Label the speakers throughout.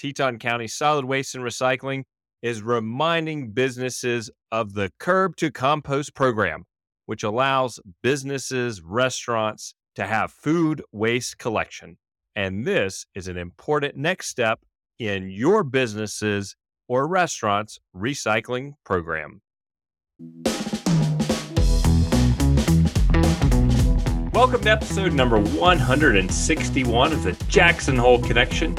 Speaker 1: Teton County Solid Waste and Recycling is reminding businesses of the Curb to Compost program, which allows businesses, restaurants to have food waste collection. And this is an important next step in your businesses or restaurants recycling program. Welcome to episode number 161 of the Jackson Hole Connection,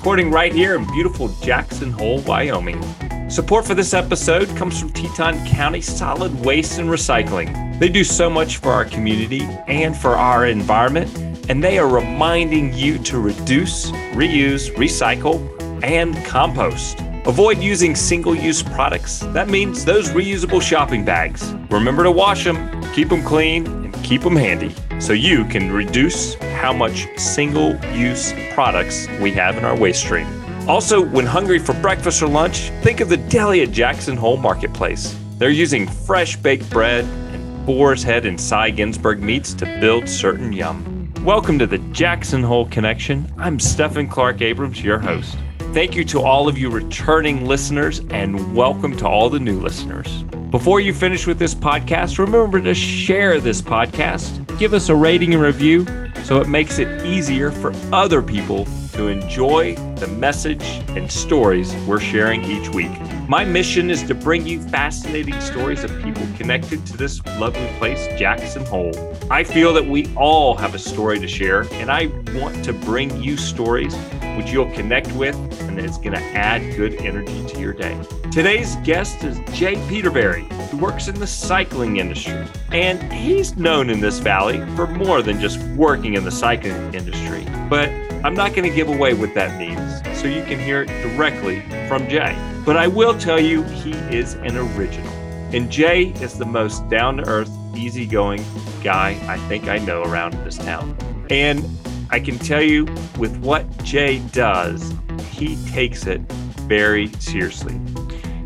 Speaker 1: recording right here in beautiful Jackson Hole, Wyoming. Support for this episode comes from Teton County Solid Waste and Recycling. They do so much for our community and for our environment, and they are reminding you to reduce, reuse, recycle, and compost. Avoid using single use products. That means those reusable shopping bags. Remember to wash them, keep them clean, and keep them handy so you can reduce how much single use products we have in our waste stream. Also, when hungry for breakfast or lunch, think of the deli at Jackson Hole Marketplace. They're using fresh baked bread and boar's head and Cy Ginsburg meats to build certain yum. Welcome to the Jackson Hole Connection. I'm Stephan Clark Abrams, your host. Thank you to all of you returning listeners, and welcome to all the new listeners. Before you finish with this podcast, remember to share this podcast, give us a rating and review so it makes it easier for other people to enjoy the message and stories we're sharing each week. My mission is to bring you fascinating stories of people connected to this lovely place, Jackson Hole. I feel that we all have a story to share, and I want to bring you stories which you'll connect with and it's going to add good energy to your day. Today's guest is Jay Petervary, who works in the cycling industry. And he's known in this valley for more than just working in the cycling industry. But I'm not going to give away what that means, so you can hear it directly from Jay. But I will tell you, he is an original. And Jay is the most down to earth, easygoing guy I think I know around this town. And I can tell you with what Jay does, he takes it very seriously.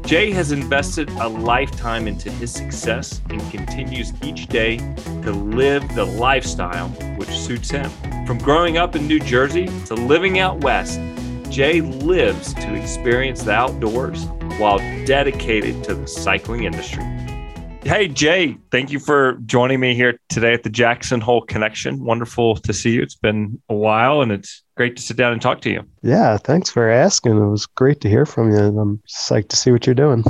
Speaker 1: Jay has invested a lifetime into his success and continues each day to live the lifestyle which suits him. From growing up in New Jersey to living out west, Jay lives to experience the outdoors while dedicated to the cycling industry. Hey, Jay, thank you for joining me here today at the Jackson Hole Connection. Wonderful to see you. It's been a while and it's great to sit down and talk to you.
Speaker 2: Yeah, thanks for asking. It was great to hear from you. I'm psyched to see what you're doing.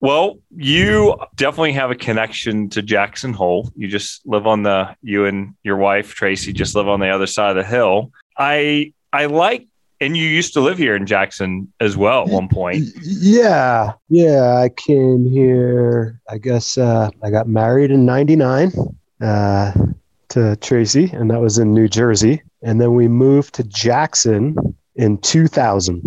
Speaker 1: Well, you definitely have a connection to Jackson Hole. You just live on the, you and your wife, Tracy, just live on the other side of the hill. I, I like and you used to live here in Jackson as well at one point.
Speaker 2: Yeah. Yeah. I came here, I guess uh, I got married in 99 uh, to Tracy, and that was in New Jersey. And then we moved to Jackson in 2000.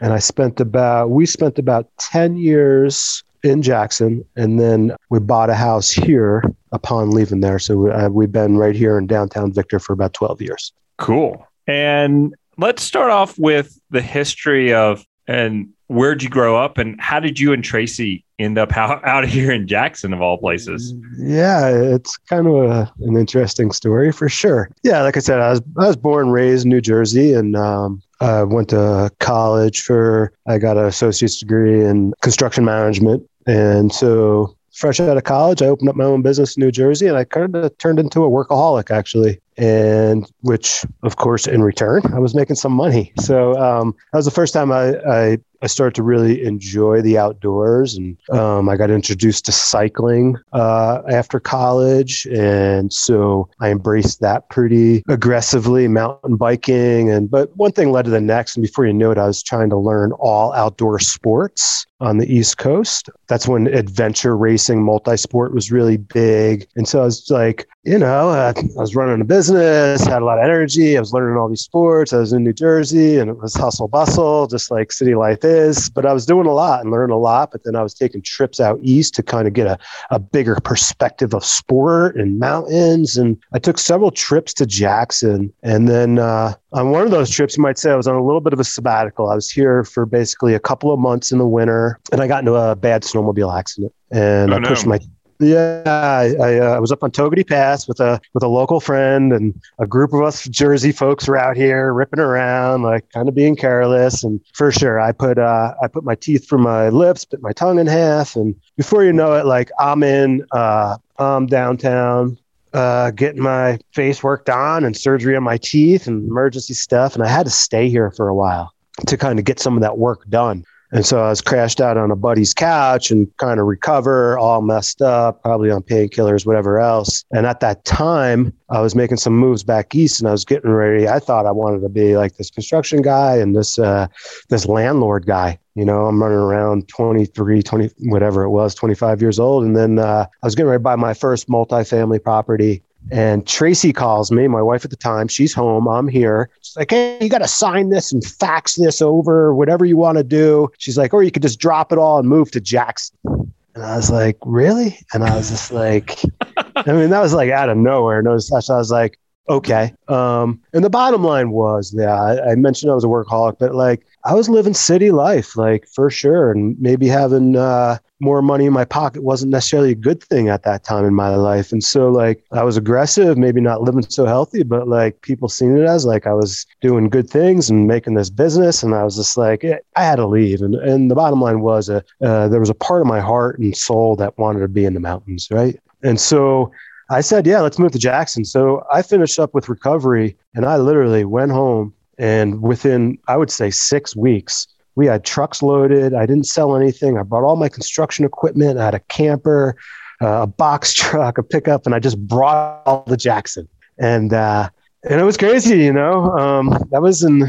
Speaker 2: And I spent about, we spent about 10 years in Jackson. And then we bought a house here upon leaving there. So uh, we've been right here in downtown Victor for about 12 years.
Speaker 1: Cool. And let's start off with the history of and where'd you grow up and how did you and Tracy end up out, out here in Jackson of all places?
Speaker 2: Yeah, it's kind of a, an interesting story for sure. Yeah, like I said, I was I was born and raised in New Jersey and um, I went to college for I got an associate's degree in construction management and so fresh out of college, I opened up my own business in New Jersey and I kind of turned into a workaholic actually and which of course in return i was making some money. So um, that was the first time I, I, I started to really enjoy the outdoors and um, i got introduced to cycling uh, after college. And so i embraced that pretty aggressively mountain biking. And but one thing led to the next. And before you knew it i was trying to learn all outdoor sports on the east coast that's when adventure racing multi-sport was really big and so i was like you know i was running a business business, had a lot of energy. I was learning all these sports. I was in New Jersey and it was hustle bustle, just like city life is. But I was doing a lot and learning a lot. But then I was taking trips out east to kind of get a, a bigger perspective of sport and mountains. And I took several trips to Jackson. And then uh, on one of those trips, you might say I was on a little bit of a sabbatical. I was here for basically a couple of months in the winter and I got into a bad snowmobile accident and oh, I pushed no. my Yeah, I, I, uh, was up on Togwotee Pass with a with a local friend, and a group of us Jersey folks were out here ripping around, like kind of being careless. And for sure, I put uh, I put my teeth through my lips, bit my tongue in half, and before you know it, like I'm in uh, I'm downtown, uh, getting my face worked on and surgery on my teeth and emergency stuff, and I had to stay here for a while to kind of get some of that work done. And so I was crashed out on a buddy's couch and kind of recover, all messed up, probably on painkillers, whatever else. And at that time, I was making some moves back east and I was getting ready. I thought I wanted to be like this construction guy and this uh, this landlord guy. You know, I'm running around 23, 20, whatever it was, 25 years old. And then uh, I was getting ready to buy my first multifamily property and Tracy calls me, my wife at the time. She's home. I'm here. She's like, hey, you got to sign this and fax this over, whatever you want to do. She's like, or you could just drop it all and move to Jackson. And I was like, really? And I was just like, I mean, that was like out of nowhere. No. I was like, okay. Um, and the bottom line was, yeah, I, mentioned I was a workaholic, but like I was living city life, like for sure, and maybe having uh, more money in my pocket wasn't necessarily a good thing at that time in my life. And so, like, I was aggressive, maybe not living so healthy, but like people seen it as like I was doing good things and making this business, and I was just like, I had to leave. And and the bottom line was, uh, uh, there was a part of my heart and soul that wanted to be in the mountains, right? And so I said, yeah, let's move to Jackson. So I finished up with recovery and I literally went home and within, I would say, six weeks, we had trucks loaded. I didn't sell anything. I brought all my construction equipment. I had a camper, uh, a box truck, a pickup, and I just brought all the Jackson. And uh, and it was crazy, you know. Um, that was in,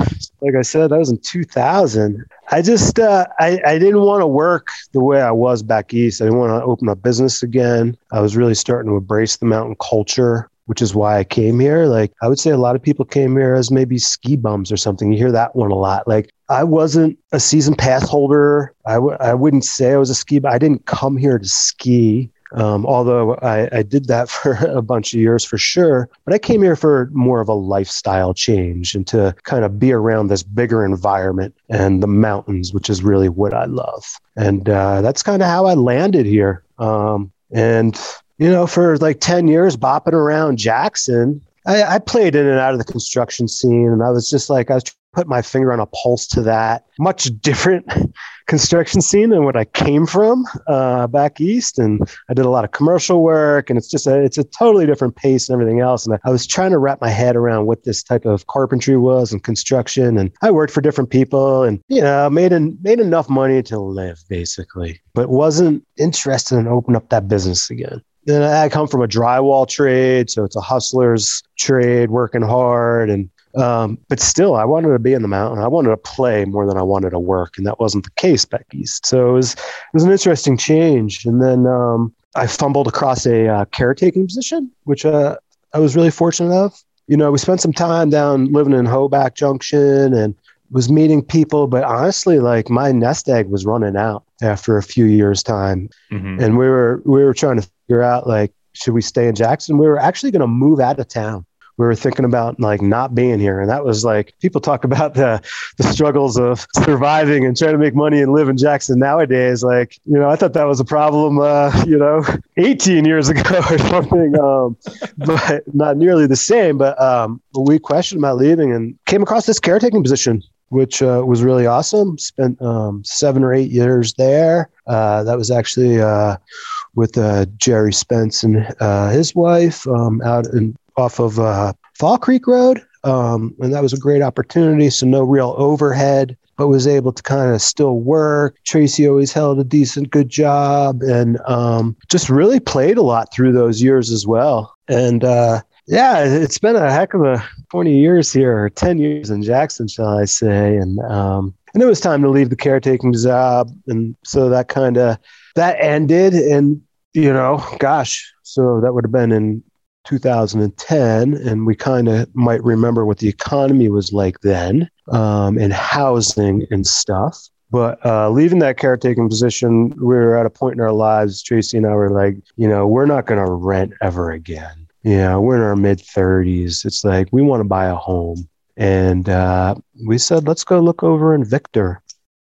Speaker 2: like I said, that was in 2000. I just, uh, I, I didn't want to work the way I was back east. I didn't want to open up business again. I was really starting to embrace the mountain culture, which is why I came here. Like, I would say a lot of people came here as maybe ski bums or something. You hear that one a lot. Like, I wasn't a season pass holder. I w- I wouldn't say I was a ski, but I didn't come here to ski. Um, although I, I, did that for a bunch of years for sure. But I came here for more of a lifestyle change and to kind of be around this bigger environment and the mountains, which is really what I love. And uh, that's kind of how I landed here. Um, and, you know, for like 10 years, bopping around Jackson, I, I, played in and out of the construction scene, and I was just like, I was put my finger on a pulse to that. Much different construction scene than what I came from uh, back east, and I did a lot of commercial work, and it's just a it's a totally different pace and everything else. And I, I was trying to wrap my head around what this type of carpentry was and construction, and I worked for different people, and you know made an, made enough money to live basically, but wasn't interested in open up that business again. Then I come from a drywall trade, so it's a hustler's trade, working hard, and um, but still, I wanted to be in the mountain. I wanted to play more than I wanted to work, and that wasn't the case back east. So it was it was an interesting change. And then um, I fumbled across a uh, caretaking position, which uh, I was really fortunate of. You know, we spent some time down living in Hoback Junction and was meeting people, but honestly, like my nest egg was running out after a few years' time, mm-hmm. and we were we were trying to figure out like should we stay in Jackson? We were actually going to move out of town we were thinking about like not being here. And that was like people talk about the the struggles of surviving and trying to make money and live in jackson nowadays. Like you know i thought that was a problem uh, you know 18 years ago or something um, but not nearly the same. But um, we questioned about leaving and came across this caretaking position which uh, was really awesome. Spent um, seven or eight years there. Uh, that was actually uh, with uh, Gerry Spence and uh, his wife um, out in off of uh, Fall Creek Road. Um, and that was a great opportunity. So no real overhead, but was able to kind of still work. Tracy always held a decent, good job, and um, just really played a lot through those years as well. And uh, yeah, it's been a heck of a 20 years here, or 10 years in Jackson, shall I say? And um, and it was time to leave the caretaking job, and so that kind of that ended. And you know, gosh, so that would have been in 2010, and we kind of might remember what the economy was like then um, and housing and stuff. But uh, leaving that caretaking position, we were at a point in our lives, Tracy and I were like, you know, we're not going to rent ever again. Yeah, we're in our mid 30s. It's like we want to buy a home. And uh, we said, let's go look over in Victor.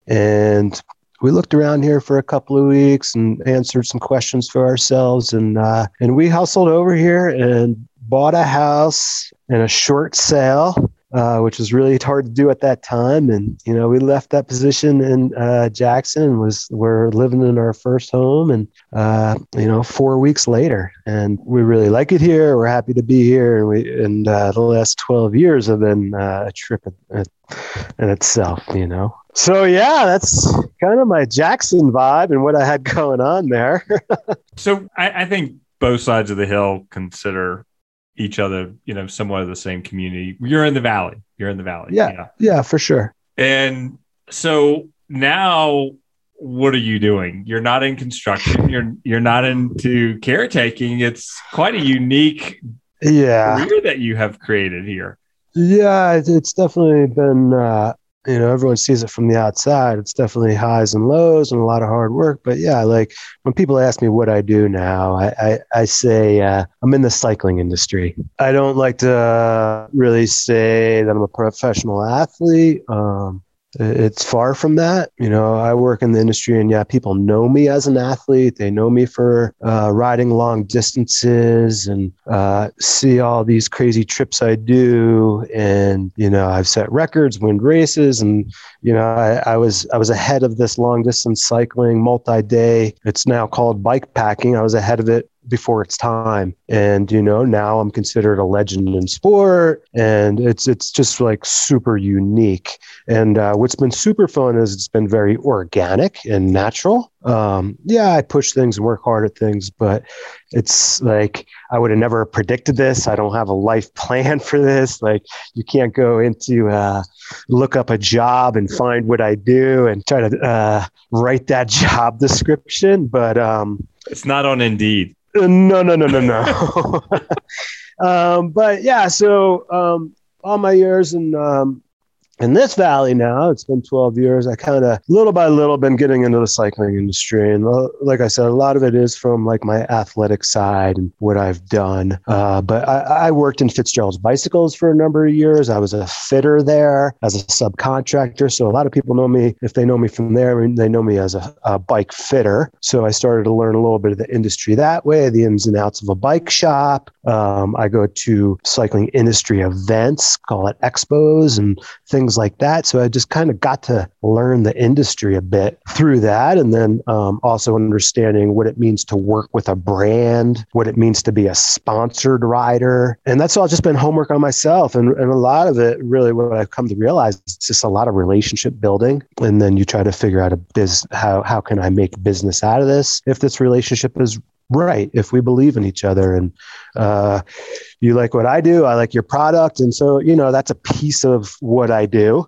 Speaker 2: And we looked around here for a couple of weeks and answered some questions for ourselves, and uh, and we hustled over here and bought a house in a short sale uh, which was really hard to do at that time. And you know, we left that position in uh, Jackson. Was we're living in our first home, and uh, you know, four weeks later, and we really like it here. We're happy to be here, and we and uh, the last twelve years have been uh, a trip in, in itself. You know. So yeah, that's kind of my Jackson vibe and what I had going on there.
Speaker 1: so I, I think both sides of the hill consider each other, you know, somewhat of the same community. You're in the valley. You're in the valley.
Speaker 2: Yeah. Yeah, yeah for sure.
Speaker 1: And so now what are you doing? You're not in construction. You're you're not into caretaking. It's quite a unique
Speaker 2: yeah
Speaker 1: career that you have created here.
Speaker 2: Yeah, it's definitely been uh, you know everyone sees it from the outside. It's definitely highs and lows and a lot of hard work. But yeah like when people ask me what i do now i i, I say uh, i'm in the cycling industry. I don't like to really say that i'm a professional athlete. Um, it's far from that. You know, I work in the industry and yeah, people know me as an athlete. They know me for uh, riding long distances and uh, see all these crazy trips I do. And, you know, I've set records, win races. And, you know, I, I was, I was ahead of this long distance cycling multi-day. It's now called bike packing. I was ahead of it before its time. And you know now i'm considered a legend in sport and it's it's just like super unique. And uh, what's been super fun is it's been very organic and natural. Um, yeah i push things and work hard at things but it's like i would have never predicted this. I don't have a life plan for this. Like you can't go into uh, look up a job and find what i do and try to uh, write that job description. But um,
Speaker 1: it's not on indeed
Speaker 2: no, no, no, no, no. um, but yeah, so um, all my years in um, in this valley now it's been 12 years i kind of little by little been getting into the cycling industry. And uh, like i said a lot of it is from like my athletic side and what i've done. Uh, but I, I, worked in fitzgerald's bicycles for a number of years. I was a fitter there as a subcontractor. So a lot of people know me if they know me from there they know me as a, a bike fitter. So i started to learn a little bit of the industry that way the ins and outs of a bike shop. Um, i go to cycling industry events call it expos and things things like that. So I just kind of got to learn the industry a bit through that. And then um, also understanding what it means to work with a brand, what it means to be a sponsored rider. And that's all just been homework on myself. And, and a lot of it, really, what I've come to realize, it's just a lot of relationship building. And then you try to figure out a biz, how, how can I make business out of this? If this relationship is right if we believe in each other and uh, you like what i do i like your product and so you know that's a piece of what i do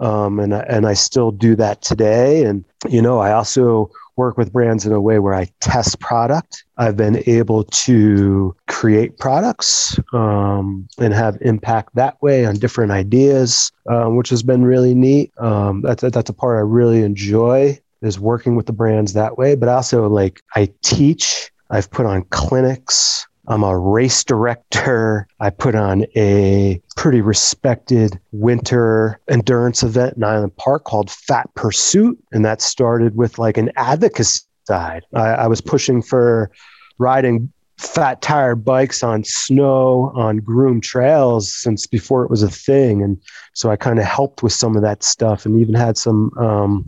Speaker 2: um, and, and i still do that today and you know i also work with brands in a way where i test product. I've been able to create products um, and have impact that way on different ideas um, which has been really neat. Um, that's, that's a part i really enjoy is working with the brands that way. But also, like, I teach, I've put on clinics. I'm a race director. I put on a pretty respected winter endurance event in Island Park called Fat Pursuit. And that started with like an advocacy side. I, I was pushing for riding fat tired bikes on snow on groomed trails since before it was a thing and so i kind of helped with some of that stuff and even had some um,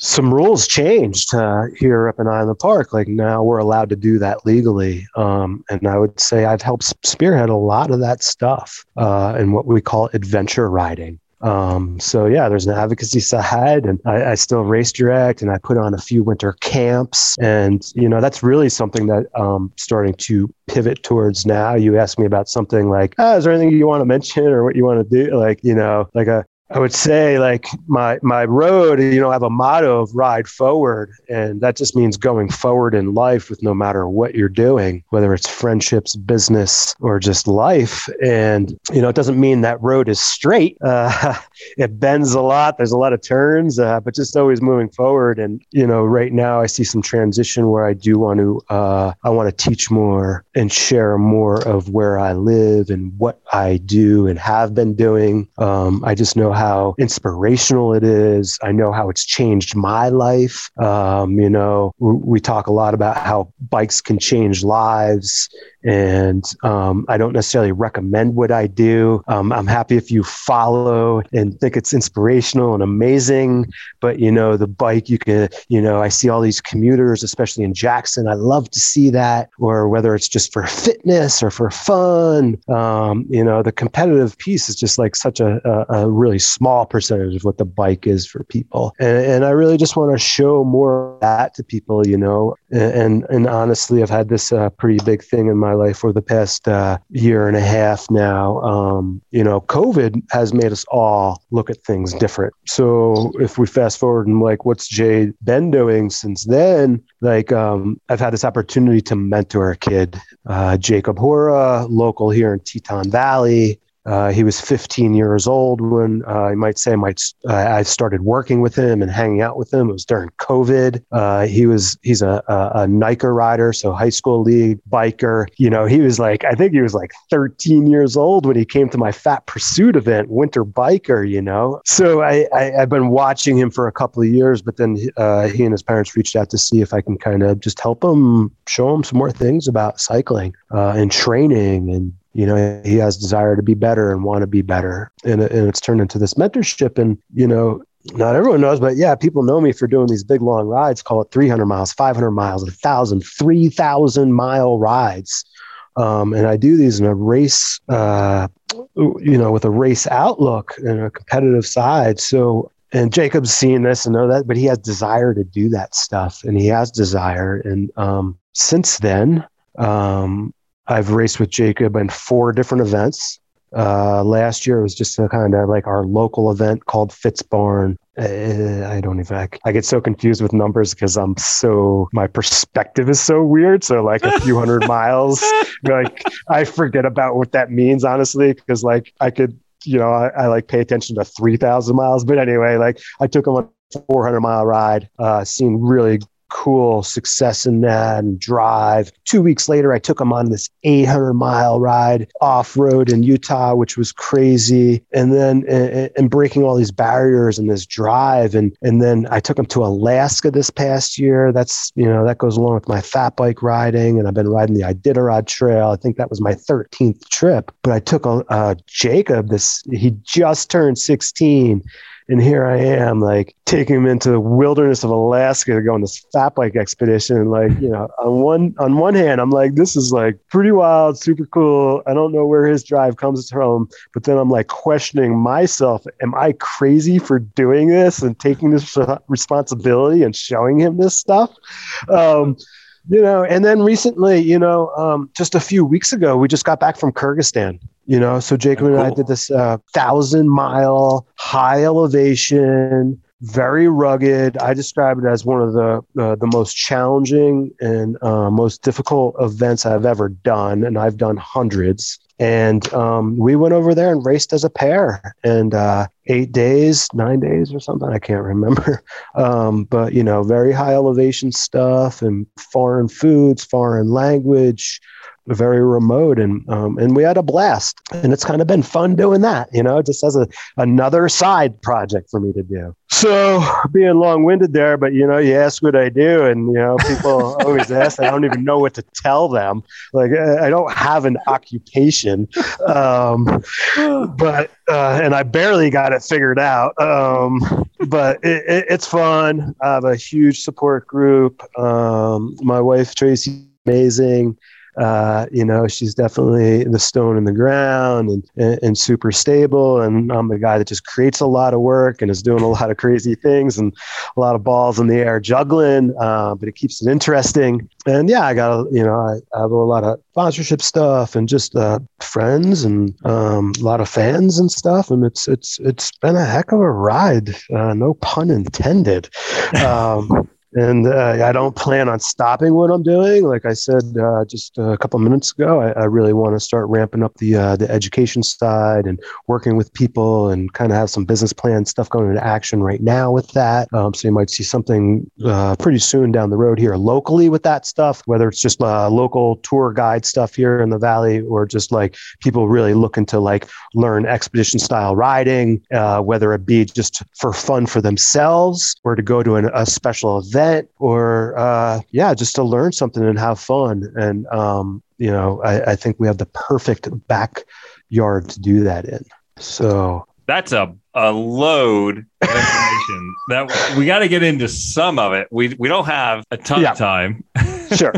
Speaker 2: some rules changed uh, here up in Island Park. Like now we're allowed to do that legally. Um, and I would say I've helped spearhead a lot of that stuff uh, in what we call adventure riding. Um, so yeah, there's an advocacy side, and I, I, still race direct, and I put on a few winter camps, and you know that's really something that um starting to pivot towards now. You ask me about something like, oh, is there anything you want to mention or what you want to do? Like you know, like a I would say like my my road, you know, I have a motto of ride forward, and that just means going forward in life with no matter what you're doing, whether it's friendships, business, or just life. And you know, it doesn't mean that road is straight. Uh, it bends a lot. There's a lot of turns, uh, but just always moving forward. And you know, right now I see some transition where I do want to uh, I want to teach more and share more of where I live and what I do and have been doing. Um, I just know how inspirational it is. I know how it's changed my life. Um, you know, we, we talk a lot about how bikes can change lives and um, I don't necessarily recommend what I do. Um, I'm happy if you follow and think it's inspirational and amazing. But you know, the bike, you can, you know, I see all these commuters, especially in Jackson. I love to see that, or whether it's just for fitness or for fun. Um, you know, the competitive piece is just like such a, a, a, really small percentage of what the bike is for people, and, and I really just want to show more of that to people. You know, and and, and honestly, I've had this uh, pretty big thing in my my life for the past uh, year and a half now. Um, you know, COVID has made us all look at things different. So if we fast forward and like, what's Jay been doing since then? Like, um, I've had this opportunity to mentor a kid, uh, Jacob Hora, local here in Teton Valley. Uh, he was 15 years old when uh, I might say uh, I started working with him and hanging out with him. It was during COVID. Uh, he was he's a, a, a rider, so high school league biker. You know, he was like I think he was like 13 years old when he came to my Fat Pursuit event, Winter Biker. You know, so I, I have been watching him for a couple of years, but then uh, he and his parents reached out to see if I can kind of just help him show him some more things about cycling uh, and training and you know he has desire to be better and want to be better. And, and it's turned into this mentorship. And you know not everyone knows but yeah people know me for doing these big long rides call it 300 miles 500 miles 1000 3000 mile rides. Um, and i do these in a race uh, you know with a race outlook and a competitive side. So and Jacob's seen this and know that, but he has desire to do that stuff, and he has desire. And um, since then, um, I've raced with Jacob in four different events. Uh, last year it was just a kind of like our local event called Fitzbarn. Uh, I don't even, I, I, get so confused with numbers because I'm so, my perspective is so weird. So, like a few hundred miles, like I forget about what that means, honestly, because like I could, you know, I, I like pay attention to 3,000 miles. But anyway, like I took him on 400 mile ride, uh, seen really cool success in that and drive. Two weeks later, I took him on this 800 mile ride off road in Utah, which was crazy. And then, and, and breaking all these barriers in this drive. And, and then I took him to Alaska this past year. That's, you know, that goes along with my fat bike riding. And I've been riding the Iditarod Trail. I think that was my 13th trip. But I took a, Jacob, this, he just turned 16 and here I am, like taking him into the wilderness of Alaska to go on this fat bike expedition. And like, you know, on one on one hand, I'm like, this is like pretty wild, super cool. I don't know where his drive comes from, but then I'm like questioning myself: Am I crazy for doing this and taking this responsibility and showing him this stuff? Um, you know, and then recently, you know, um, just a few weeks ago, we just got back from Kyrgyzstan you know? So jacob oh, cool. and i did this uh, thousand mile high elevation very rugged. I describe it as one of the uh, the most challenging and uh, most difficult events i've ever done and i've done hundreds. And um, we went over there and raced as a pair and uh, eight days nine days or something i can't remember. Um, but you know very high elevation stuff and foreign foods foreign language very remote and um, and we had a blast. And it's kind of been fun doing that you know just as a another side project for me to do. So being long-winded there but you know you ask what i do and you know people always ask i don't even know what to tell them. Like i don't have an occupation um, but uh, and i barely got it figured out um, but it, it, it's fun. I have a huge support group. Um, my wife tracy amazing uh, you know, she's definitely the stone in the ground and, and, and, super stable. And I'm the guy that just creates a lot of work and is doing a lot of crazy things and a lot of balls in the air juggling, uh, but it keeps it interesting. And yeah, I got, a, you know, I, I have a lot of sponsorship stuff and just uh, friends and um, a lot of fans and stuff. And it's, it's, it's been a heck of a ride. Uh, no pun intended. Um, and uh, I don't plan on stopping what I'm doing. Like I said uh, just a couple minutes ago, I, I really want to start ramping up the uh, the education side and working with people and kind of have some business plan stuff going into action right now with that. Um, so you might see something uh, pretty soon down the road here locally with that stuff, whether it's just uh, local tour guide stuff here in the valley or just like people really looking to like learn expedition style riding, uh, whether it be just for fun for themselves or to go to an, a special event or uh, yeah, just to learn something and have fun. And um, you know, I, I think we have the perfect backyard to do that in. So
Speaker 1: that's a a load of information that we got to get into some of it. We we don't have a ton yeah. of time.
Speaker 2: sure.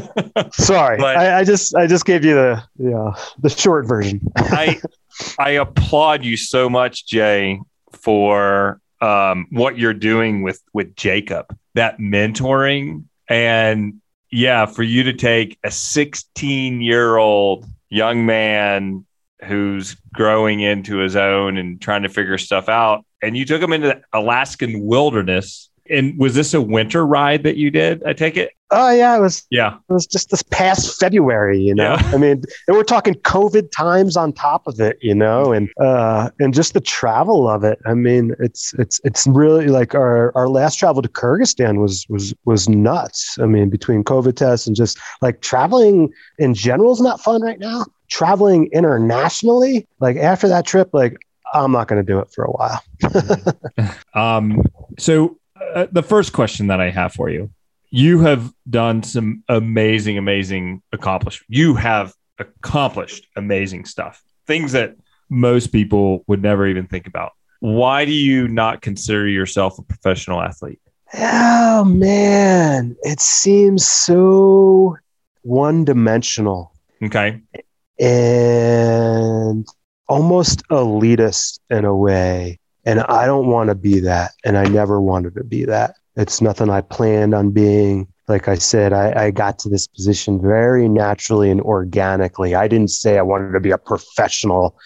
Speaker 2: Sorry, but I, I, just I just gave you the yeah the short version.
Speaker 1: I I applaud you so much, Jay, for um, what you're doing with with Jacob. That mentoring and yeah, for you to take a 16 year old young man who's growing into his own and trying to figure stuff out. And you took him into the Alaskan wilderness. And was this a winter ride that you did? I take it.
Speaker 2: Oh yeah, it was.
Speaker 1: Yeah,
Speaker 2: it was just this past February. You know, yeah. I mean, and we're talking COVID times on top of it. You know, and uh, and just the travel of it. I mean, it's it's it's really like our our last travel to Kyrgyzstan was was was nuts. I mean, between COVID tests and just like traveling in general is not fun right now traveling internationally, like after that trip, like I'm not going to do it for a while.
Speaker 1: um, so uh, the first question that I have for you, you have done some amazing, amazing accomplishments. You have accomplished amazing stuff, things that most people would never even think about. Why do you not consider yourself a professional athlete?
Speaker 2: Oh man, it seems so one dimensional.
Speaker 1: Okay
Speaker 2: and almost elitist in a way. And I don't want to be that. And I never wanted to be that. It's nothing I planned on being. Like I said, I, I got to this position very naturally and organically. I didn't say I wanted to be a professional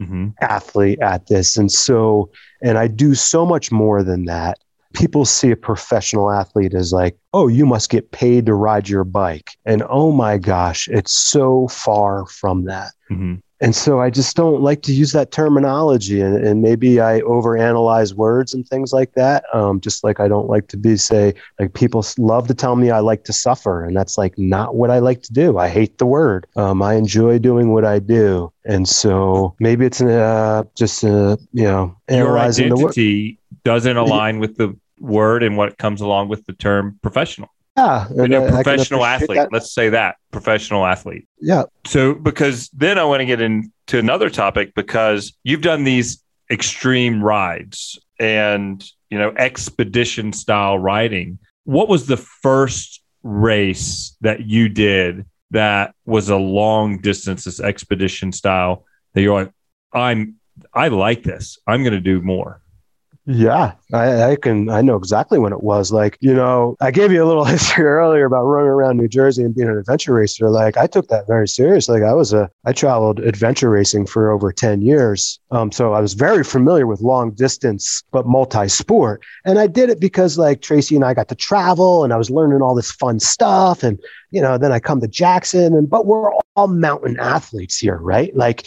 Speaker 2: mm-hmm. athlete at this. And so, and I do so much more than that people see a professional athlete as like, oh, you must get paid to ride your bike. And oh my gosh, it's so far from that. Mm-hmm. And so I just don't like to use that terminology. And, and maybe I overanalyze words and things like that. Um, just like I don't like to be, say, like people love to tell me I like to suffer. And that's like not what I like to do. I hate the word. Um, I enjoy doing what I do. And so maybe it's uh, just, uh, you know,
Speaker 1: analyzing Your identity the word. doesn't align with the word and what comes along with the term professional.
Speaker 2: Yeah.
Speaker 1: A professional athlete. That. Let's say that professional athlete.
Speaker 2: Yeah.
Speaker 1: So, because then I want to get into another topic because you've done these extreme rides and, you know, expedition style riding. What was the first race that you did that was a long distance, this expedition style that you're like, I'm, I like this. I'm going to do more.
Speaker 2: Yeah, I, I, can. I know exactly when it was. Like, you know, I gave you a little history earlier about running around New Jersey and being an adventure racer. Like, I took that very serious. Like, I was a, I traveled adventure racing for over 10 years. Um, so I was very familiar with long distance, but multi sport. And I did it because, like, Tracy and I got to travel and I was learning all this fun stuff. And, you know, then I come to Jackson and, but we're all mountain athletes here, right? Like,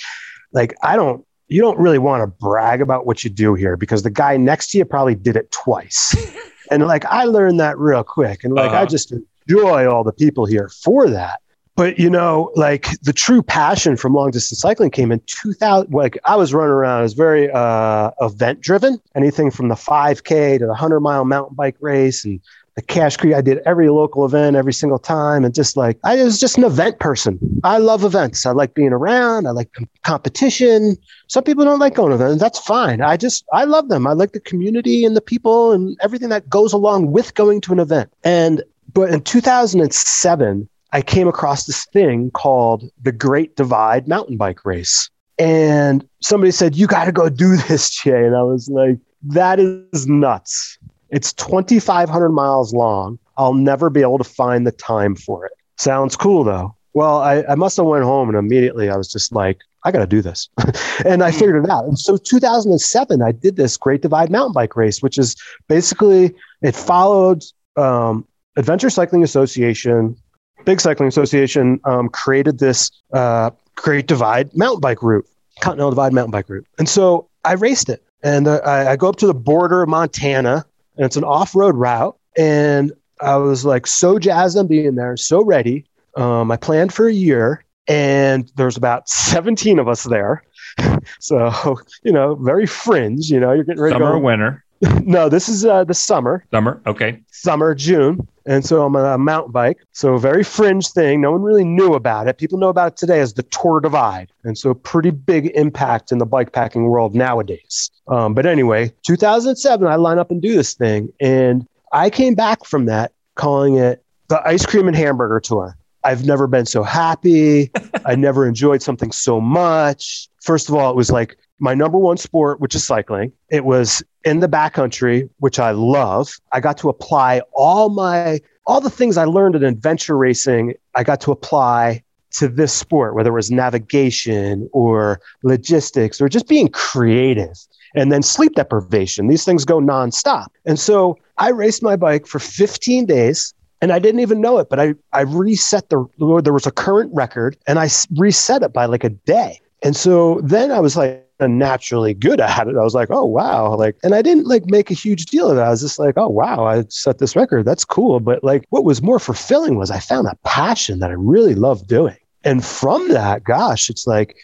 Speaker 2: like I don't you don't really want to brag about what you do here because the guy next to you probably did it twice. and like I learned that real quick. And like uh-huh. I just enjoy all the people here for that. But you know, like the true passion from long distance cycling came in 2000. Like I was running around, I was very uh, event driven. Anything from the 5K to the 100 mile mountain bike race and the Cache Creek. I did every local event every single time, and just like I was just an event person. I love events. I like being around. I like com- competition. Some people don't like going to events. That's fine. I just I love them. I like the community and the people and everything that goes along with going to an event. And but in 2007, I came across this thing called the Great Divide Mountain Bike Race. And somebody said, You got to go do this, Jay. And I was like, That is nuts. It's 2,500 miles long. I'll never be able to find the time for it. Sounds cool though. Well, I, I must have went home and immediately I was just like, I got to do this. and I hmm. figured it out. And so 2007, I did this Great Divide mountain bike race, which is basically, it followed um, Adventure Cycling Association, Big Cycling Association, um, created this uh, Great Divide mountain bike route, Continental Divide mountain bike route. And so I raced it. And uh, I, I go up to the border of Montana, and it's an off road route. And I was like so jazzed on being there, so ready. Um, I planned for a year, and there's about 17 of us there. so, you know, very fringe, you know, you're getting ready
Speaker 1: Summer
Speaker 2: to
Speaker 1: or
Speaker 2: go.
Speaker 1: winter?
Speaker 2: no, this is uh, the summer,
Speaker 1: Summer. Okay.
Speaker 2: summer, June. And so I'm on a mountain bike. So a very fringe thing. No one really knew about it. People know about it today as the Tour Divide. And so pretty big impact in the bike packing world nowadays. Um, but anyway, 2007, I line up and do this thing. And I came back from that calling it the ice cream and hamburger tour. I've never been so happy. I never enjoyed something so much. First of all, it was like my number one sport, which is cycling. It was in the backcountry, which I love. I got to apply all my all the things I learned in adventure racing. I got to apply to this sport, whether it was navigation or logistics or just being creative. And then sleep deprivation. These things go nonstop. And so I raced my bike for 15 days and I didn't even know it, but I, I reset the, there was a current record and I reset it by like a day. And so then I was like naturally good at it. I was like, oh, wow. Like, and I didn't like make a huge deal of it. I was just like, oh, wow, I set this record. That's cool. But like what was more fulfilling was I found a passion that I really love doing. And from that, gosh, it's like,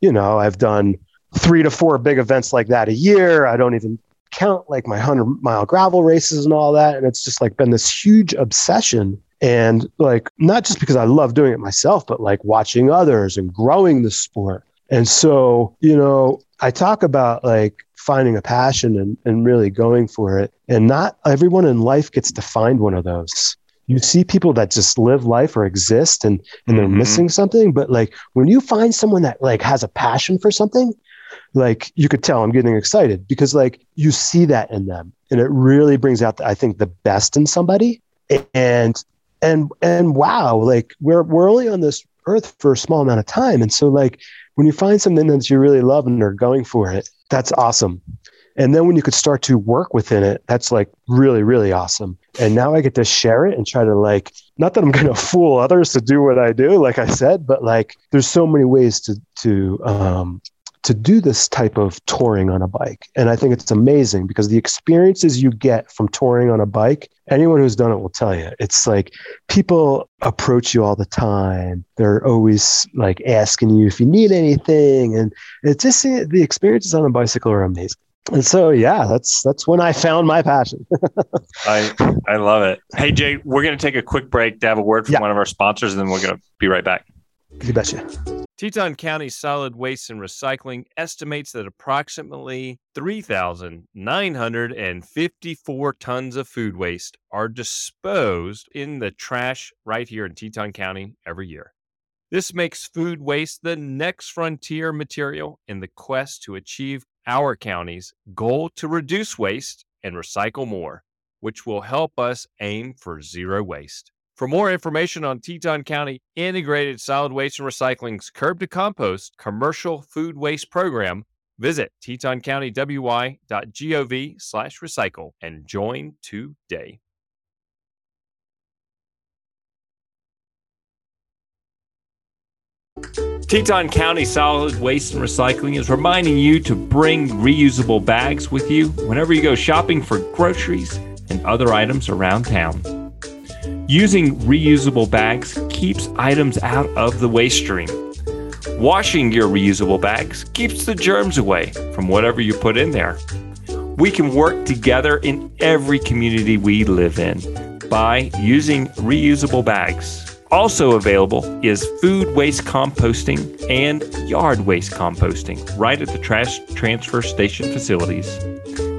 Speaker 2: you know, I've done three to four big events like that a year. I don't even count like my 100 mile gravel races and all that. And it's just like been this huge obsession. And like, not just because I love doing it myself, but like watching others and growing the sport. And so, you know, I talk about like finding a passion and, and really going for it. And not everyone in life gets to find one of those. You see people that just live life or exist and, and they're
Speaker 1: Mhm.
Speaker 2: missing something. But like when you find someone that like has a passion for something, like you could tell I'm getting excited because like you see that in them and it really brings out I think the best in somebody and and and wow like we're we're only on this earth for a small amount of time and so like when you find something that you really love and are going for it that's awesome. And then when you could start to work within it that's like really really awesome. And now I get to share it and try to like not that I'm going to fool others to do what I do like I said but like there's so many ways to to um to do this type of touring on a bike. And I think it's amazing because the experiences you get from touring on a bike, anyone who's done it will tell you. It's like people approach you all the time. They're always like asking you if you need anything. And it's just the experiences on a bicycle are amazing. And so yeah, that's that's when I found my passion.
Speaker 1: I I love it. Hey Jay, we're gonna take a quick break to have a word from
Speaker 2: Yeah.
Speaker 1: one of our sponsors, and then we're gonna be right back.
Speaker 2: You betcha.
Speaker 1: Teton County Solid Waste and Recycling estimates that approximately 3,954 tons of food waste are disposed in the trash right here in Teton County every year. This makes food waste the next frontier material in the quest to achieve our county's goal to reduce waste and recycle more, which will help us aim for zero waste. For more information on Teton County Integrated Solid Waste and Recycling's Curb to Compost commercial food waste program, visit tetoncountywy.gov slash recycle and join today. Teton County Solid Waste and Recycling is reminding you to bring reusable bags with you whenever you go shopping for groceries and other items around town. Using reusable bags keeps items out of the waste stream. Washing your reusable bags keeps the germs away from whatever you put in there. We can work together in every community we live in by using reusable bags. Also available is food waste composting and yard waste composting right at the trash transfer station facilities.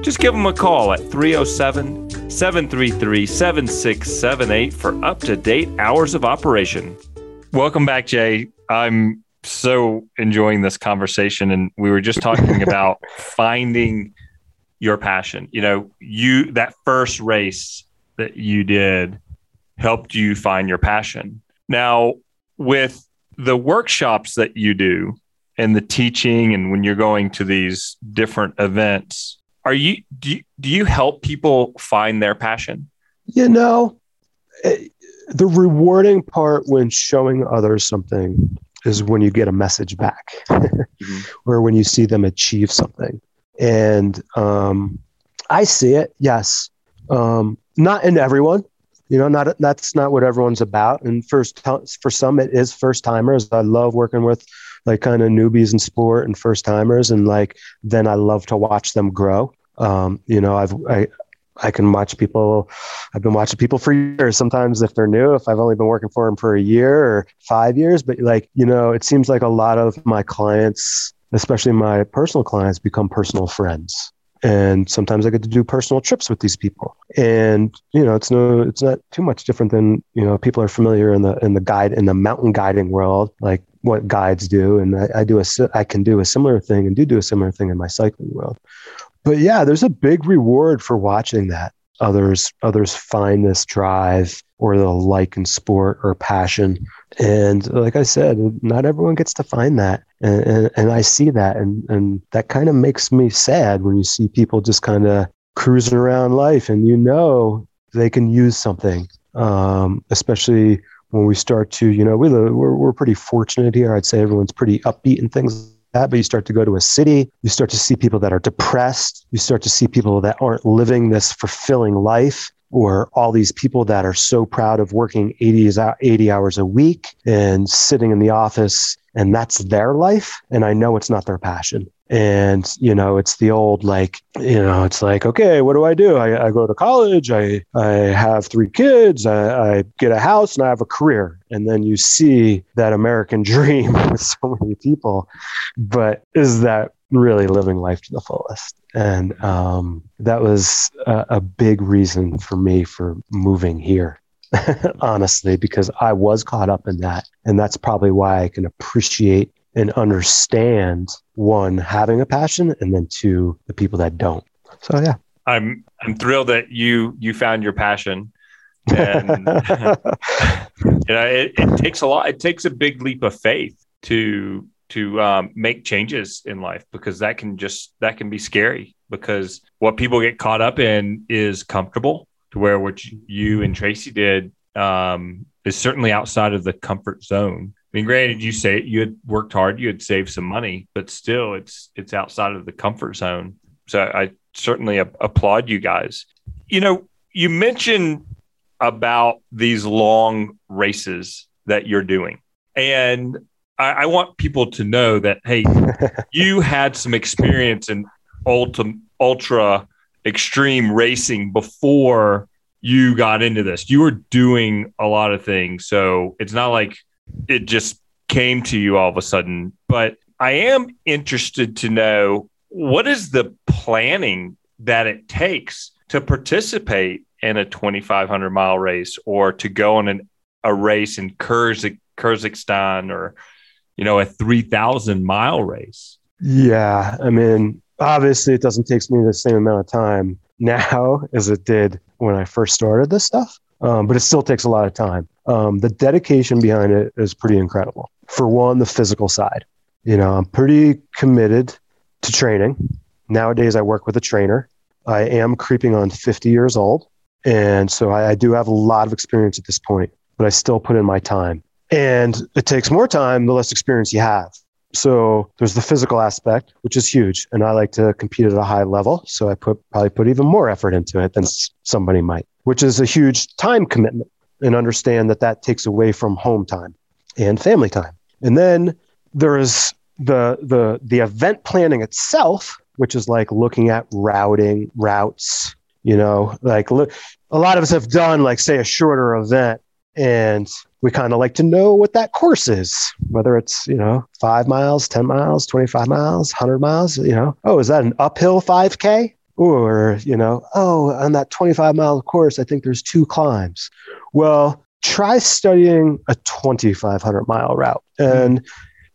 Speaker 1: Just give them a call at 307 733 7678 for up to date hours of operation. Welcome back, Jay. I'm so enjoying this conversation. And we were just talking about finding your passion. You know, you, that first race that you did helped you find your passion. Now, with the workshops that you do and the teaching, and when you're going to these different events, are you do you, do you help people find their passion?
Speaker 2: You know, it, the rewarding part when showing others something is when you get a message back mm-hmm. or when you see them achieve something. And um, I see it, yes. Um, not in everyone, you know, not that's not what everyone's about. And first, for some, it is first timers. I love working with like kind of newbies in sport and first timers, and like then I love to watch them grow. Um, you know, I've I, I can watch people. I've been watching people for years. Sometimes if they're new, if I've only been working for them for a year or five years, but like you know, it seems like a lot of my clients, especially my personal clients, become personal friends. And sometimes I get to do personal trips with these people, and you know, it's no, it's not too much different than you know, people are familiar in the in the guide in the mountain guiding world, like what guides do, and I, I do a I can do a similar thing and do do a similar thing in my cycling world but yeah, there's a big reward for watching that. Others others find this drive or the like in sport or passion. And like I said, not everyone gets to find that. And, and, and I see that. And, and that kind of makes me sad when you see people just kind of cruising around life and you know they can use something, um, especially when we start to, you know, we, we're, we're pretty fortunate here. I'd say everyone's pretty upbeat and things that, but you start to go to a city, you start to see people that are depressed, you start to see people that aren't living this fulfilling life or all these people that are so proud of working 80, 80 hours a week and sitting in the office and that's their life and i know it's not their passion and you know it's the old like you know it's like okay what do i do? I, I go to college i i have three kids I, I get a house and i have a career. And then you see that american dream with so many people. But is that really living life to the fullest? And um, that was a, a big reason for me for moving here honestly, because I was caught up in that. And that's probably why I can appreciate and understand one, having a passion, and then two, the people that don't. So, yeah.
Speaker 1: I'm I'm thrilled that you you found your passion. And you know, it, it takes a lot. It takes a big leap of faith to to um, make changes in life because that can just that can be scary because what people get caught up in is comfortable to where what you and Tracy did um, is certainly outside of the comfort zone. I mean, granted, you say you had worked hard, you had saved some money, but still, it's it's outside of the comfort zone. So I certainly a- applaud you guys. You know, you mentioned about these long races that you're doing, and I, I want people to know that hey, you had some experience in ultra ultra extreme racing before you got into this. You were doing a lot of things. So it's not like it just came to you all of a sudden. But I am interested to know what is the planning that it takes to participate in a 2,500 mile race or to go on an, a race in Kyrgyzstan or, you know, a 3,000 mile race?
Speaker 2: Yeah. I mean, obviously it doesn't take me the same amount of time now as it did when I first started this stuff, um, but it still takes a lot of time. Um, the dedication behind it is pretty incredible. For one, the physical side. You know, I'm pretty committed to training. Nowadays, I work with a trainer. I am creeping on 50 years old. And so I, I do have a lot of experience at this point, but I still put in my time. And it takes more time the less experience you have. So there's the physical aspect, which is huge, and I like to compete at a high level. So I put probably put even more effort into it than somebody might, which is a huge time commitment. And understand that that takes away from home time and family time. And then there is the the the event planning itself, which is like looking at routing routes. You know, like look, a lot of us have done like say a shorter event and we kind of like to know what that course is, whether it's, you know, five miles, 10 miles, 25 miles, 100 miles, you know, oh, is that an uphill 5K? Or, you know, oh, on that 25 mile course, I think there's two climbs. Well, try studying a 2,500 mile route. And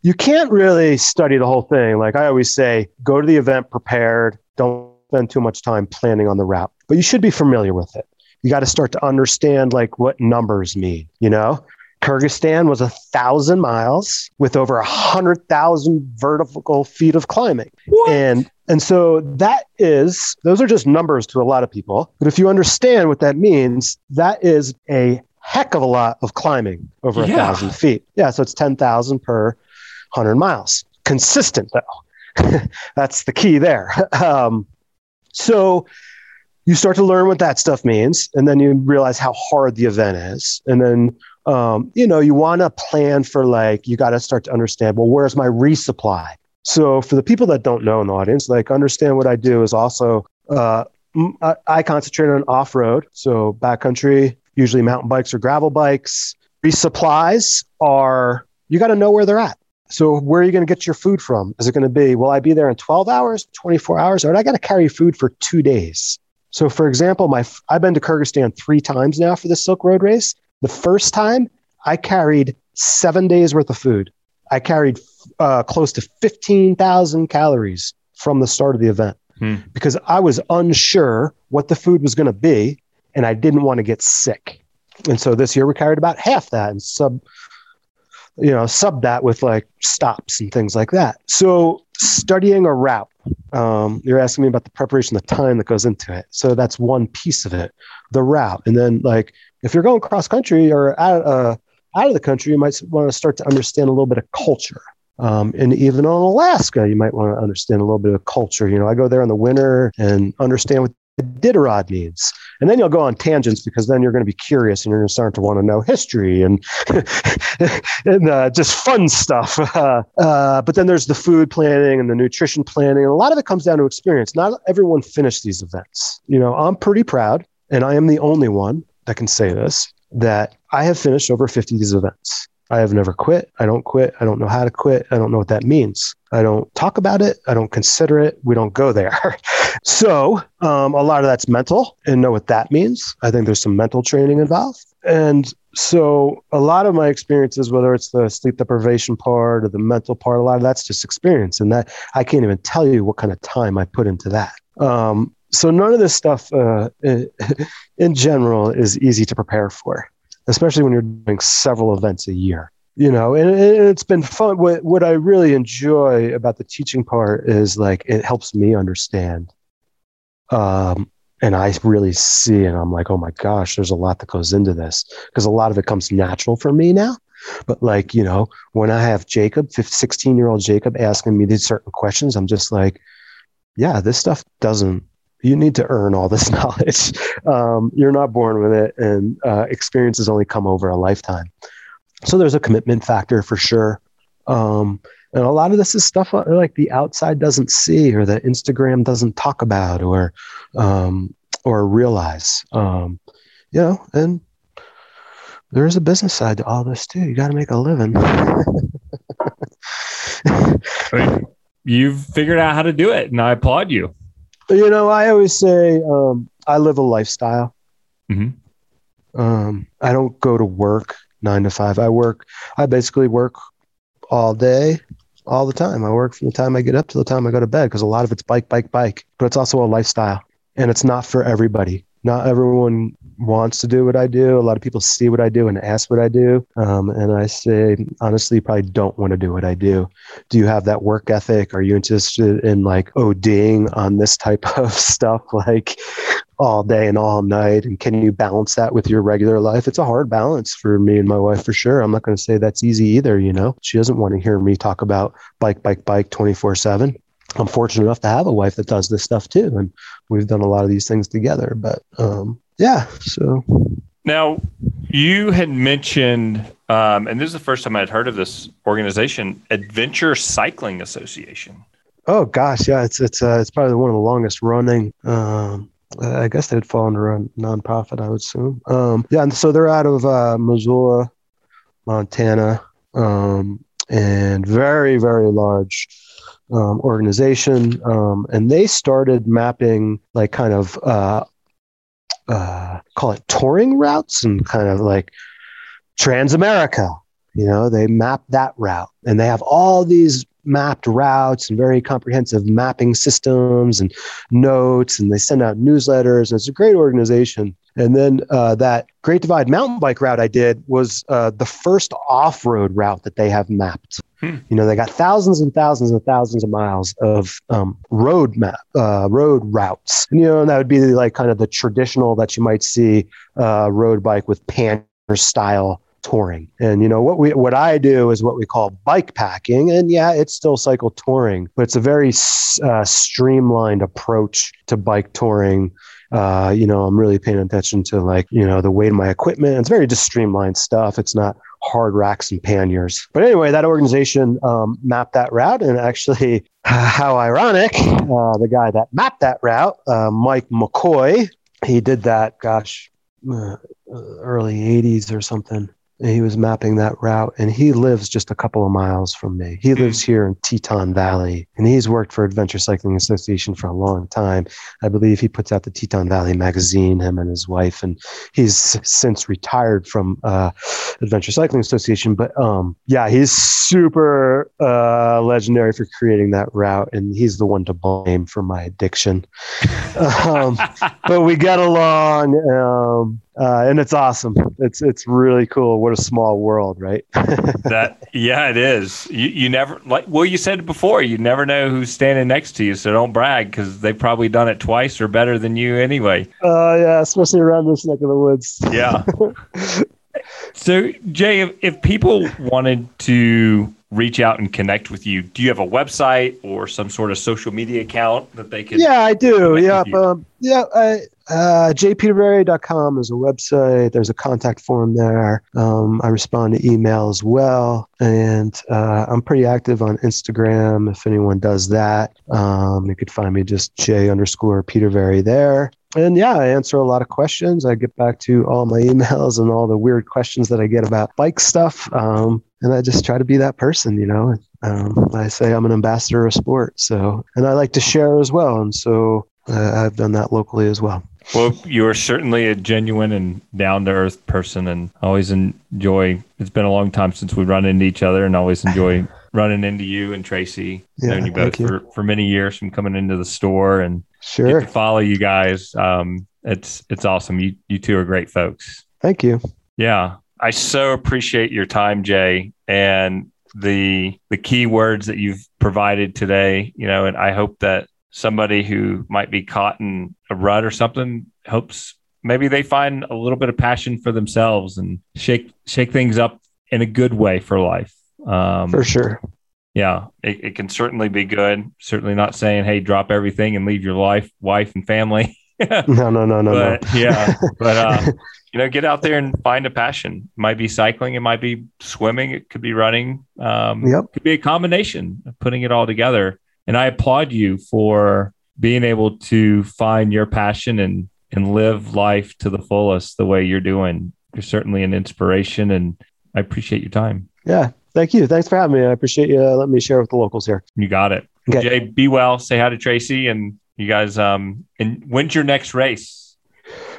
Speaker 2: you can't really study the whole thing. Like I always say, go to the event prepared, don't spend too much time planning on the route, but you should be familiar with it you got to start to understand like what numbers mean, you know? Kyrgyzstan was a thousand miles with over a hundred thousand vertical feet of climbing. What? And and so that is those are just numbers to a lot of people. But if you understand what that means, that is a heck of a lot of climbing over a
Speaker 1: Yeah.
Speaker 2: thousand feet. Yeah, so it's ten thousand per hundred miles. Consistent though. That's the key there. Um, so you start to learn what that stuff means, and then you realize how hard the event is, and then um, you know you want to plan for like you got to start to understand. Well, where's my resupply? So for the people that don't know in the audience, like understand what I do is also uh, I, I concentrate on off road, so backcountry, usually mountain bikes or gravel bikes. Resupplies are you got to know where they're at. So where are you going to get your food from? Is it going to be will I be there in 12 hours, 24 hours, or I got to carry food for two days? So for example, my I've been to Kyrgyzstan three times now for the Silk Road race. The first time I carried seven days worth of food. I carried uh, close to 15,000 calories from the start of the event
Speaker 1: Hmm.
Speaker 2: because I was unsure what the food was going to be and I didn't want to get sick. And so this year we carried about half that and sub, you know, sub that with like stops and things like that. So studying a route, um, you're asking me about the preparation, the time that goes into it. So that's one piece of it, the route. And then like if you're going cross country or out, uh, out of the country, you might want to start to understand a little bit of culture. Um, and even on Alaska, you might want to understand a little bit of culture. You know, I go there in the winter and understand what Iditarod needs. And then you'll go on tangents because then you're going to be curious and you're going to start to want to know history and and uh, just fun stuff. Uh, uh, but then there's the food planning and the nutrition planning, and a lot of it comes down to experience. Not everyone finished these events. You know, I'm pretty proud, and I am the only one that can say this that I have finished over 50 of these events. I have never quit. I don't quit. I don't know how to quit. I don't know what that means. I don't talk about it. I don't consider it. We don't go there. so um, a lot of that's mental and know what that means. I think there's some mental training involved. And so a lot of my experiences, whether it's the sleep deprivation part or the mental part, a lot of that's just experience. And that I can't even tell you what kind of time I put into that. Um, so none of this stuff uh, in general is easy to prepare for especially when you're doing several events a year you know and, it's been fun. What, what i really enjoy about the teaching part is like it helps me understand um, and i really see and i'm like oh my gosh there's a lot that goes into this because a lot of it comes natural for me now. But like you know when i have jacob 16 year old jacob asking me these certain questions i'm just like yeah this stuff doesn't you need to earn all this knowledge. Um, you're not born with it, and uh, experiences only come over a lifetime. So there's a commitment factor for sure. Um, and a lot of this is stuff uh, like the outside doesn't see, or that Instagram doesn't talk about, or um, or realize. Um, you know, and there is a business side to all this too. You got to make a living.
Speaker 1: I mean, you've figured out how to do it, and I applaud you.
Speaker 2: You know, I always say um, I live a lifestyle.
Speaker 1: Mhm.
Speaker 2: Um, I don't go to work nine to five. I work. I basically work all day, all the time. I work from the time I get up to the time I go to bed because a lot of it's bike, bike, bike. But it's also a lifestyle, and it's not for everybody. Not everyone wants to do what I do. A lot of people see what I do and ask what I do. Um, and I say, honestly, you probably don't want to do what I do. Do you have that work ethic? Are you interested in like ODing on this type of stuff, like all day and all night? And can you balance that with your regular life? It's a hard balance for me and my wife for sure. I'm not going to say that's easy either. You know, she doesn't want to hear me talk about bike, bike, bike 24 7. I'm fortunate enough to have a wife that does this stuff too. And we've done a lot of these things together. But um, yeah, so
Speaker 1: Now, you had mentioned, um, and this is the first time I'd heard of this organization, Adventure Cycling Association.
Speaker 2: Oh gosh, yeah, it's it's uh, it's probably one of the longest running. Um, I guess they'd fall under a nonprofit, I would assume. Um, yeah, and so they're out of uh, Missoula, Montana, um, and very very large um, organization. Um, and they started mapping like kind of uh, uh, call it touring routes and kind of like Transamerica. You know, they map that route and they have all these mapped routes and very comprehensive mapping systems and notes and they send out newsletters and it's a great organization and then uh, that great divide mountain bike route i did was uh, the first off-road route that they have mapped
Speaker 1: Hmm.
Speaker 2: you know they got thousands and thousands and thousands of miles of um, road map uh, road routes and you know and that would be like kind of the traditional that you might see uh, road bike with pannier style touring. And you know what we what I do is what we call bike packing, and yeah, it's still cycle touring, but it's a very uh, streamlined approach to bike touring. Uh, you know, I'm really paying attention to like you know the weight of my equipment. It's very just streamlined stuff. It's not hard racks and panniers. But anyway, that organization um, mapped that route, and actually, how ironic, uh, the guy that mapped that route, uh, Mike McCoy, he did that. Gosh, uh, early 80s or something he was mapping that route and he lives just a couple of miles from me. He lives hmm. here in teton valley and he's worked for adventure cycling association for a long time. I believe he puts out the teton valley magazine him and his wife and he's since retired from uh, adventure cycling association. But um, yeah he's super uh, legendary for creating that route and he's the one to blame for my addiction. Um, but we get along um, uh, and it's awesome. It's it's really cool. What a small world, right?
Speaker 1: that yeah, it is. You you never like well, you said it before. You never know who's standing next to you, so don't brag because they've probably done it twice or better than you anyway.
Speaker 2: Uh, yeah, especially around this neck of the woods.
Speaker 1: Yeah. so Jay, if, if people wanted to reach out and connect with you, do you have a website or some sort of social media account that they can?
Speaker 2: Yeah, I do. Yeah, um, yeah. I, uh, jaypetervary.com is a website. There's a contact form there. Um, I respond to email as well. And uh, I'm pretty active on Instagram if anyone does that. Um, you could find me just J underscore Petervary there. And yeah, I answer a lot of questions. I get back to all my emails and all the weird questions that I get about bike stuff. Um, and I just try to be that person, you know. Um, I say I'm an ambassador of sport. So, and I like to share as well. And so uh, I've done that locally as well.
Speaker 1: Well, you are certainly a genuine and down to earth person, and always enjoy. It's been a long time since we run into each other, and always enjoy running into you and Tracy. Yeah, known you both you. for for many years from coming into the store, and
Speaker 2: sure
Speaker 1: to follow you guys. Um, it's it's awesome. You you two are great folks.
Speaker 2: Thank you.
Speaker 1: Yeah, I so appreciate your time, Jay, and the the key words that you've provided today. You know, and I hope that somebody who might be caught in a rut or something hopes maybe they find a little bit of passion for themselves and shake shake things up in a good way for life.
Speaker 2: Um, for sure.
Speaker 1: Yeah, it, it, can certainly be good. Certainly not saying, "Hey, drop everything and leave your life, wife, and family."
Speaker 2: no, no, no, no,
Speaker 1: but,
Speaker 2: no.
Speaker 1: yeah, but uh, you know, get out there and find a passion. It might be cycling, it might be swimming, it could be running. Um, yep, it could be a combination of putting it all together. And I applaud you for being able to find your passion and and live life to the fullest the way you're doing. You're certainly an inspiration, and I appreciate your time.
Speaker 2: Yeah, thank you. Thanks for having me. I appreciate you letting me share with the locals here.
Speaker 1: You got it. Okay. Jay, be well. Say hi to Tracy, and you guys. Um, and when's your next race?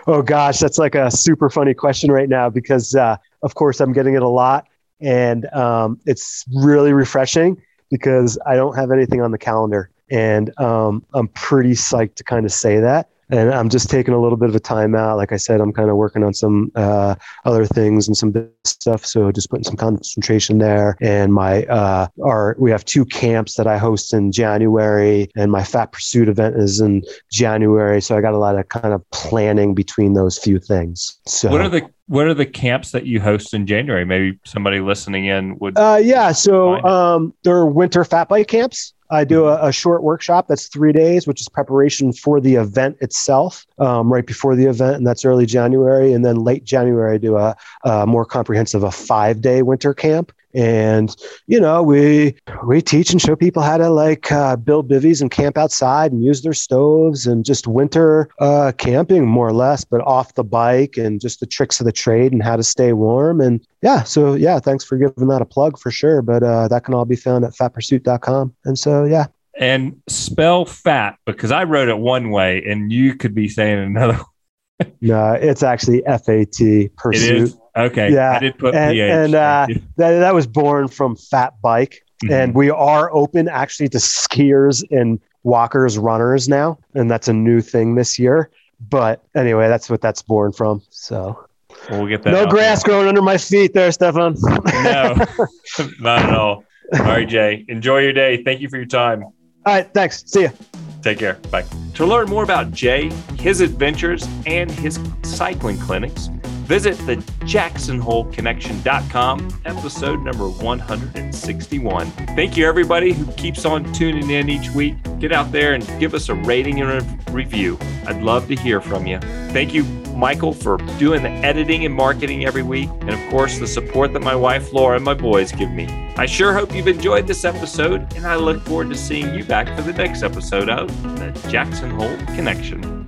Speaker 2: Oh gosh, that's like a super funny question right now because, uh, of course, I'm getting it a lot, and um, it's really refreshing because I don't have anything on the calendar. And um, I'm pretty psyched to kind of say that. And I'm just taking a little bit of a time out. Like I said, I'm kind of working on some uh, other things and some stuff. So just putting some concentration there. And my uh, our we have two camps that I host in January, and my Fat Pursuit event is in January. So I got a lot of kind of planning between those few things. So
Speaker 1: what are the what are the camps that you host in January? Maybe somebody listening in would.
Speaker 2: Uh, yeah, so um, they're winter fat bike camps. I do a, a, short workshop that's three days, which is preparation for the event itself, um, right before the event, and that's early January. And then late January, I do a, a more comprehensive, a five day winter camp and you know we we teach and show people how to like uh, build bivvies and camp outside and use their stoves and just winter uh, camping more or less but off the bike and just the tricks of the trade and how to stay warm. And yeah so yeah thanks for giving that a plug for sure. But uh, that can all be found at fatpursuit.com and so yeah.
Speaker 1: And spell fat because i wrote it one way and you could be saying another
Speaker 2: no it's actually f-a-t pursuit
Speaker 1: Okay.
Speaker 2: Yeah.
Speaker 1: I did put
Speaker 2: and,
Speaker 1: PH.
Speaker 2: And uh, that, that was born from Fat Bike. Mm-hmm. And we are open actually to skiers and walkers, runners now. And that's a new thing this year. But anyway, that's what that's born from. So
Speaker 1: well, we'll get that.
Speaker 2: No grass growing under my feet there, Stephan.
Speaker 1: no, not at all. All right, Jay. Enjoy your day. Thank you for your time. All
Speaker 2: right. Thanks. See ya.
Speaker 1: Take care. Bye. To learn more about Jay, his adventures, and his cycling clinics, Visit the jacksonholeconnection.com, episode number 161. Thank you, everybody who keeps on tuning in each week. Get out there and give us a rating and a review. I'd love to hear from you. Thank you, Michael, for doing the editing and marketing every week. And of course, the support that my wife, Laura, and my boys give me. I sure hope you've enjoyed this episode, and I look forward to seeing you back for the next episode of the Jackson Hole Connection.